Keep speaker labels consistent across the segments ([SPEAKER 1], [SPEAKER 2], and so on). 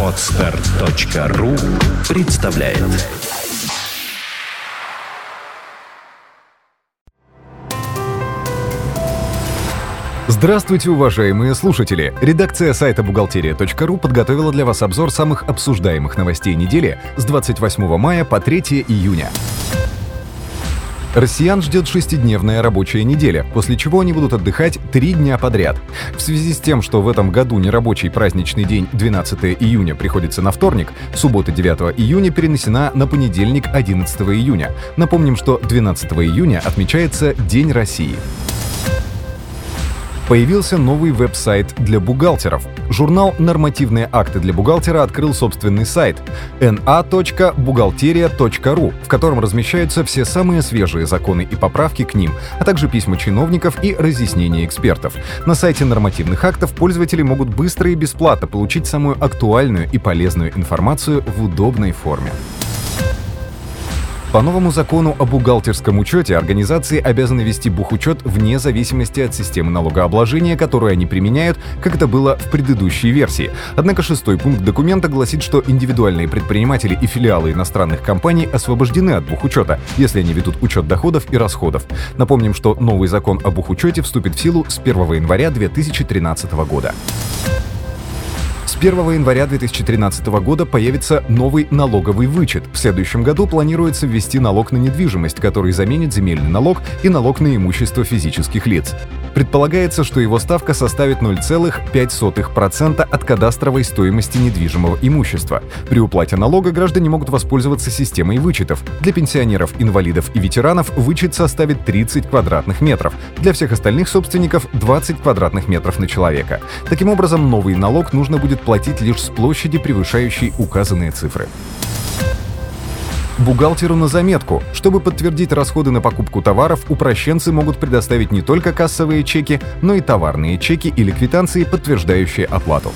[SPEAKER 1] Отстар.ру представляет
[SPEAKER 2] Здравствуйте, уважаемые слушатели! Редакция сайта бухгалтерия.ру подготовила для вас обзор самых обсуждаемых новостей недели с 28 мая по 3 июня. Россиян ждет шестидневная рабочая неделя, после чего они будут отдыхать три дня подряд. В связи с тем, что в этом году нерабочий праздничный день 12 июня приходится на вторник, суббота 9 июня перенесена на понедельник 11 июня. Напомним, что 12 июня отмечается День России. Появился новый веб-сайт для бухгалтеров. Журнал «Нормативные акты для бухгалтера» открыл собственный сайт na.бухгалтерия.ру, в котором размещаются все самые свежие законы и поправки к ним, а также письма чиновников и разъяснения экспертов. На сайте нормативных актов пользователи могут быстро и бесплатно получить самую актуальную и полезную информацию в удобной форме. По новому закону о бухгалтерском учете организации обязаны вести бухучет вне зависимости от системы налогообложения, которую они применяют, как это было в предыдущей версии. Однако шестой пункт документа гласит, что индивидуальные предприниматели и филиалы иностранных компаний освобождены от бухучета, если они ведут учет доходов и расходов. Напомним, что новый закон о бухучете вступит в силу с 1 января 2013 года. С 1 января 2013 года появится новый налоговый вычет. В следующем году планируется ввести налог на недвижимость, который заменит земельный налог и налог на имущество физических лиц. Предполагается, что его ставка составит 0,5% от кадастровой стоимости недвижимого имущества. При уплате налога граждане могут воспользоваться системой вычетов. Для пенсионеров, инвалидов и ветеранов вычет составит 30 квадратных метров. Для всех остальных собственников 20 квадратных метров на человека. Таким образом, новый налог нужно будет платить лишь с площади, превышающей указанные цифры. Бухгалтеру на заметку. Чтобы подтвердить расходы на покупку товаров, упрощенцы могут предоставить не только кассовые чеки, но и товарные чеки или квитанции, подтверждающие оплату.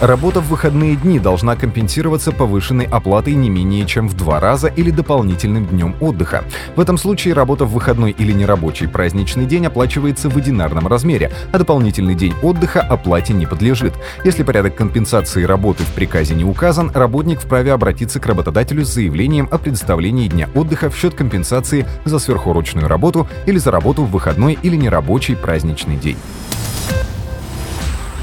[SPEAKER 2] Работа в выходные дни должна компенсироваться повышенной оплатой не менее чем в два раза или дополнительным днем отдыха. В этом случае работа в выходной или нерабочий праздничный день оплачивается в одинарном размере, а дополнительный день отдыха оплате не подлежит. Если порядок компенсации работы в приказе не указан, работник вправе обратиться к работодателю с заявлением о предоставлении дня отдыха в счет компенсации за сверхурочную работу или за работу в выходной или нерабочий праздничный день.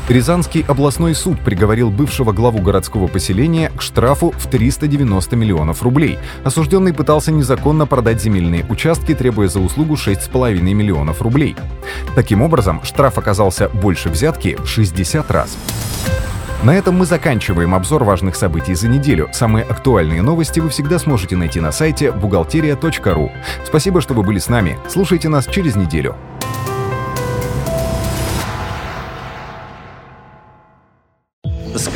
[SPEAKER 2] Рязанский областной суд приговорил бывшего главу городского поселения к штрафу в 390 миллионов рублей. Осужденный пытался незаконно продать земельные участки, требуя за услугу 6,5 миллионов рублей. Таким образом, штраф оказался больше взятки в 60 раз. На этом мы заканчиваем обзор важных событий за неделю. Самые актуальные новости вы всегда сможете найти на сайте бухгалтерия.ру. Спасибо, что вы были с нами. Слушайте нас через неделю.